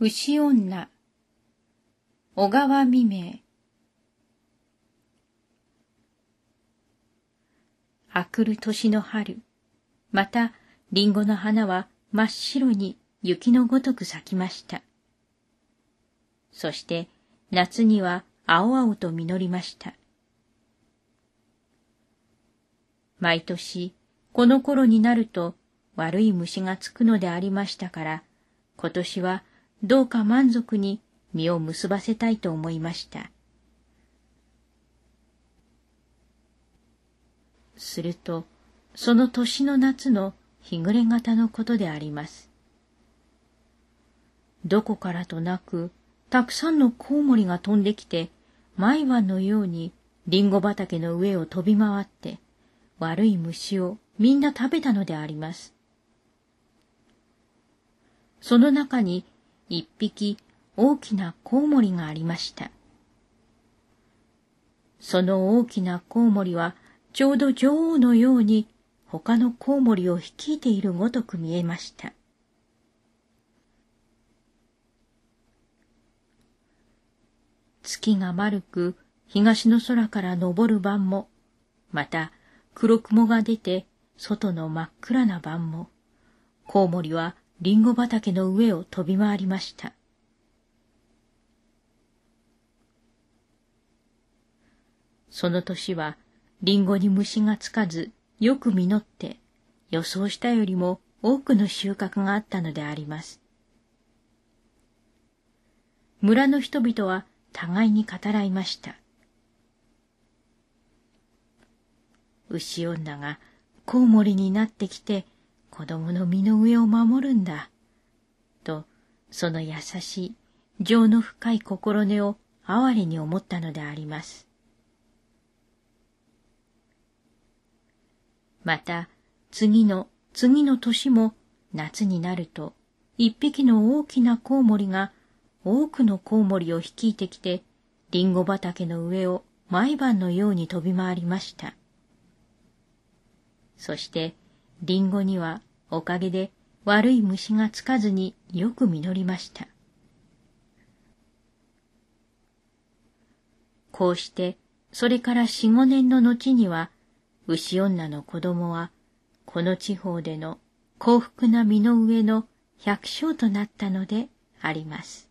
牛女、小川未明。あくる年の春、また、りんごの花は真っ白に雪のごとく咲きました。そして、夏には青々と実りました。毎年、この頃になると悪い虫がつくのでありましたから、今年はどうか満足に実を結ばせたいと思いました。すると、その年の夏の日暮れ型のことであります。どこからとなく、たくさんのコウモリが飛んできて、毎晩のようにリンゴ畑の上を飛び回って、悪い虫をみんな食べたのであります。その中に一匹大きなコウモリがありました。その大きなコウモリはちょうど女王のように他のコウモリを率いているごとく見えました。月が丸く東の空から昇る晩も、また黒雲が出て外の真っ暗な晩も、コウモリはリンゴ畑の上を飛び回りました。その年はリンゴに虫がつかずよく実って、予想したよりも多くの収穫があったのであります。村の人々は互いに語らいました。牛女がコウモリになってきて子供の身の上を守るんだ。と、その優しい、情の深い心根を哀れに思ったのであります。また、次の次の年も夏になると、一匹の大きなコウモリが多くのコウモリを率いてきて、リンゴ畑の上を毎晩のように飛び回りました。そして、リンゴにはおかげで悪い虫がつかずによく実りました。こうして、それから四五年の後には、牛女の子供は、この地方での幸福な身の上の百姓となったのであります。